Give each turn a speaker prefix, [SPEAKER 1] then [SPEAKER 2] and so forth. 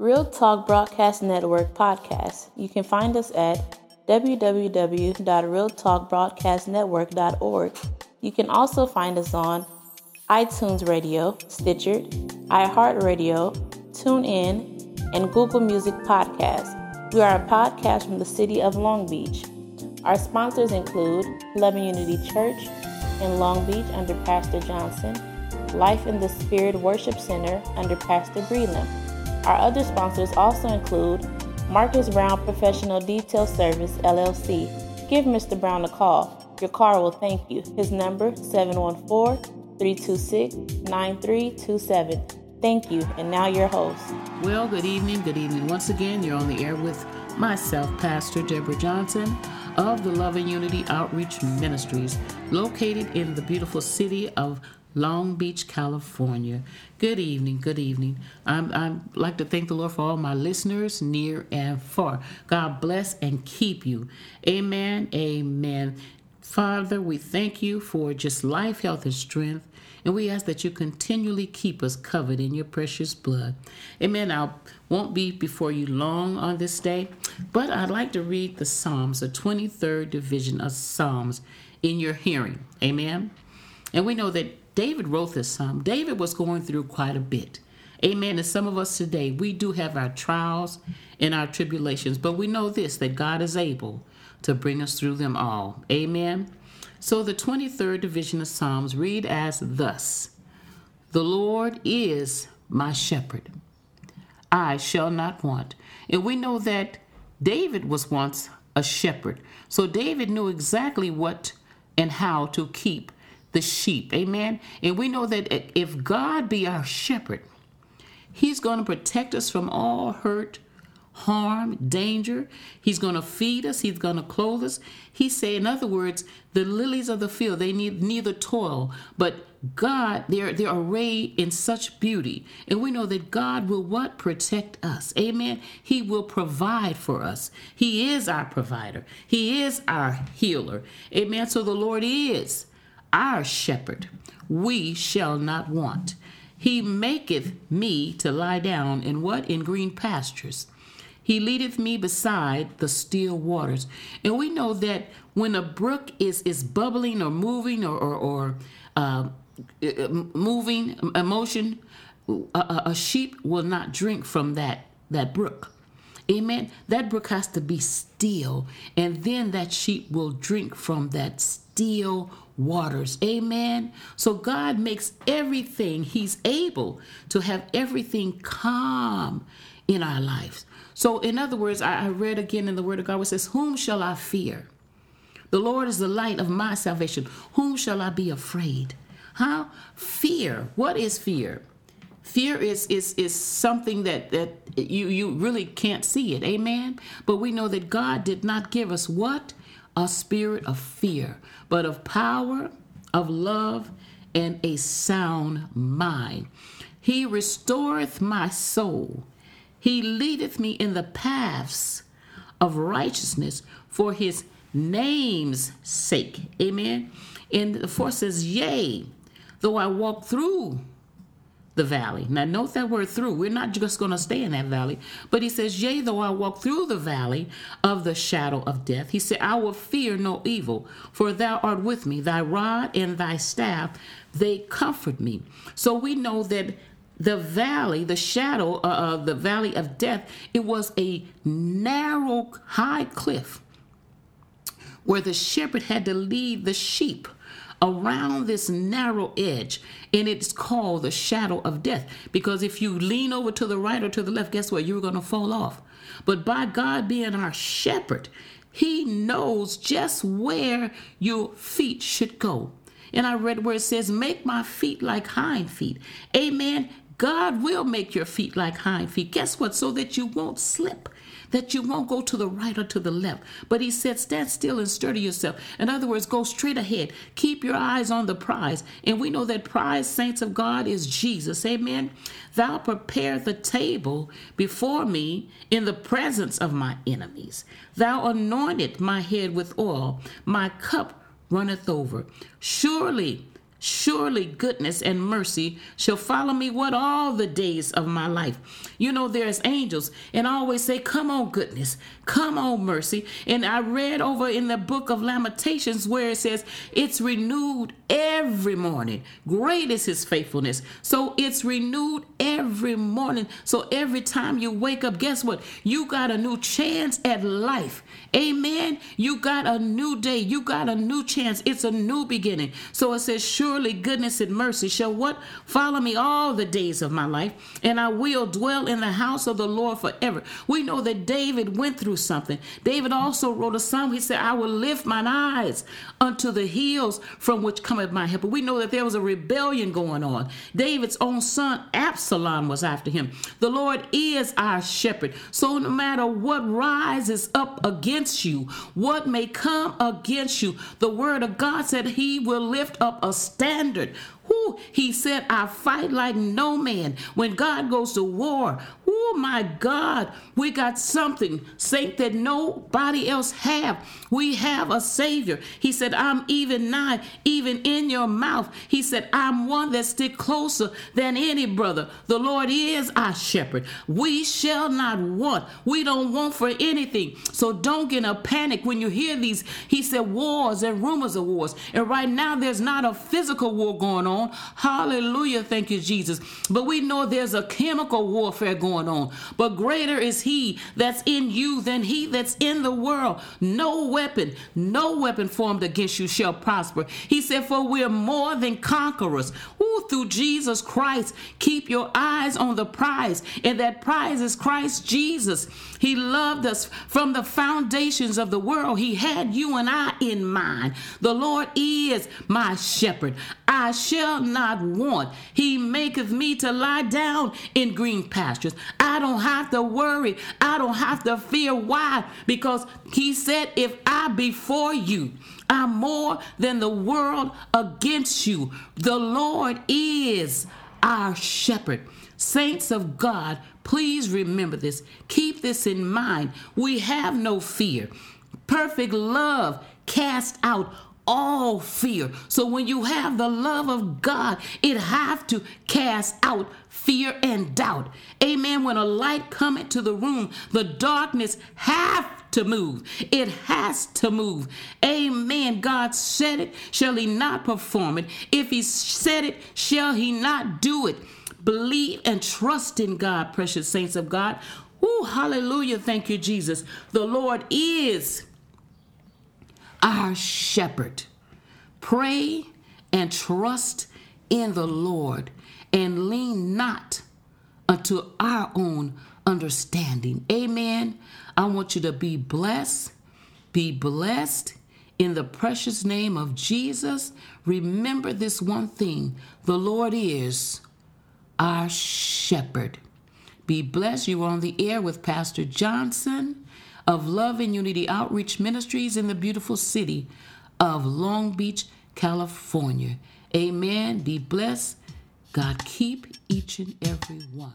[SPEAKER 1] Real Talk Broadcast Network podcast. You can find us at www.realtalkbroadcastnetwork.org. You can also find us on iTunes Radio, Stitcher, iHeartRadio, TuneIn, and Google Music Podcast. We are a podcast from the city of Long Beach. Our sponsors include Loving Unity Church in Long Beach under Pastor Johnson, Life in the Spirit Worship Center under Pastor Breland. Our other sponsors also include Marcus Brown Professional Detail Service LLC. Give Mr. Brown a call. Your car will thank you. His number 714-326-9327. Thank you. And now your host.
[SPEAKER 2] Well, good evening. Good evening. Once again, you're on the air with myself, Pastor Deborah Johnson of the Love and Unity Outreach Ministries, located in the beautiful city of Long Beach, California. Good evening, good evening. I'm, I'm like to thank the Lord for all my listeners, near and far. God bless and keep you. Amen, amen. Father, we thank you for just life, health, and strength. And we ask that you continually keep us covered in your precious blood. Amen. I won't be before you long on this day, but I'd like to read the Psalms, the 23rd division of Psalms, in your hearing. Amen. And we know that David wrote this psalm. David was going through quite a bit. Amen. And some of us today, we do have our trials and our tribulations, but we know this that God is able to bring us through them all. Amen. So the 23rd division of Psalms read as thus The Lord is my shepherd. I shall not want. And we know that David was once a shepherd. So David knew exactly what and how to keep the sheep. Amen. And we know that if God be our shepherd, he's going to protect us from all hurt, harm, danger. He's going to feed us. He's going to clothe us. He say, in other words, the lilies of the field, they need neither toil, but God, they're, they're arrayed in such beauty. And we know that God will what? Protect us. Amen. He will provide for us. He is our provider. He is our healer. Amen. So the Lord is our shepherd. We shall not want. He maketh me to lie down in what? In green pastures. He leadeth me beside the still waters. And we know that when a brook is, is bubbling or moving or, or, or uh, moving, emotion, a, a sheep will not drink from that, that brook. Amen. That brook has to be still, and then that sheep will drink from that still waters. Amen. So God makes everything, He's able to have everything calm in our lives. So, in other words, I, read again in the Word of God, it says, Whom shall I fear? The Lord is the light of my salvation. Whom shall I be afraid? Huh? Fear. What is fear? Fear is is is something that that you you really can't see it. Amen. But we know that God did not give us what? A spirit of fear, but of power, of love, and a sound mind. He restoreth my soul. He leadeth me in the paths of righteousness for his name's sake. Amen. And the fourth says, Yea, though I walk through the valley. Now, note that word through. We're not just going to stay in that valley. But he says, Yea, though I walk through the valley of the shadow of death. He said, I will fear no evil, for thou art with me. Thy rod and thy staff, they comfort me. So we know that the valley, the shadow uh, of the valley of death, it was a narrow, high cliff where the shepherd had to lead the sheep around this narrow edge and it's called the shadow of death because if you lean over to the right or to the left guess what you're going to fall off but by god being our shepherd he knows just where your feet should go and I read where it says, Make my feet like hind feet. Amen. God will make your feet like hind feet. Guess what? So that you won't slip, that you won't go to the right or to the left. But he said, stand still and sturdy yourself. In other words, go straight ahead. Keep your eyes on the prize. And we know that prize, saints of God, is Jesus. Amen. Thou prepare the table before me in the presence of my enemies. Thou anointed my head with oil. My cup runneth over. Surely Surely goodness and mercy shall follow me what all the days of my life. You know, there's angels, and I always say, Come on, goodness, come on, mercy. And I read over in the book of Lamentations where it says, It's renewed every morning. Great is his faithfulness. So it's renewed every morning. So every time you wake up, guess what? You got a new chance at life. Amen. You got a new day. You got a new chance. It's a new beginning. So it says, Surely goodness and mercy shall what? Follow me all the days of my life, and I will dwell in the house of the Lord forever. We know that David went through something. David also wrote a psalm. He said, I will lift mine eyes unto the hills from which cometh my help. But we know that there was a rebellion going on. David's own son, Absalom, was after him. The Lord is our shepherd. So no matter what rises up against you, what may come against you, the word of God said he will lift up a standard. He said, I fight like no man. When God goes to war, oh my God, we got something, saint, that nobody else have. We have a Savior. He said, I'm even nigh, even in your mouth. He said, I'm one that stick closer than any brother. The Lord is our shepherd. We shall not want. We don't want for anything. So don't get in a panic when you hear these. He said, wars and rumors of wars. And right now, there's not a physical war going on. Hallelujah. Thank you, Jesus. But we know there's a chemical warfare going on. But greater is He that's in you than He that's in the world. No weapon, no weapon formed against you shall prosper. He said, For we're more than conquerors. Who through Jesus Christ, keep your eyes on the prize. And that prize is Christ Jesus. He loved us from the foundations of the world. He had you and I in mind. The Lord is my shepherd. I shall not want. He maketh me to lie down in green pastures. I don't have to worry. I don't have to fear. Why? Because he said, if I be for you, I'm more than the world against you. The Lord is our shepherd. Saints of God, please remember this. Keep this in mind. We have no fear. Perfect love cast out all fear. So when you have the love of God, it have to cast out fear and doubt. Amen. When a light come into the room, the darkness have to move. It has to move. Amen. God said it, shall he not perform it? If he said it, shall he not do it? Believe and trust in God, precious saints of God. Oh, hallelujah. Thank you, Jesus. The Lord is our shepherd. Pray and trust in the Lord and lean not unto our own understanding. Amen. I want you to be blessed. Be blessed in the precious name of Jesus. Remember this one thing the Lord is our shepherd. Be blessed. You are on the air with Pastor Johnson of Love and Unity Outreach Ministries in the beautiful city of Long Beach, California. Amen. Be blessed. God keep each and every one.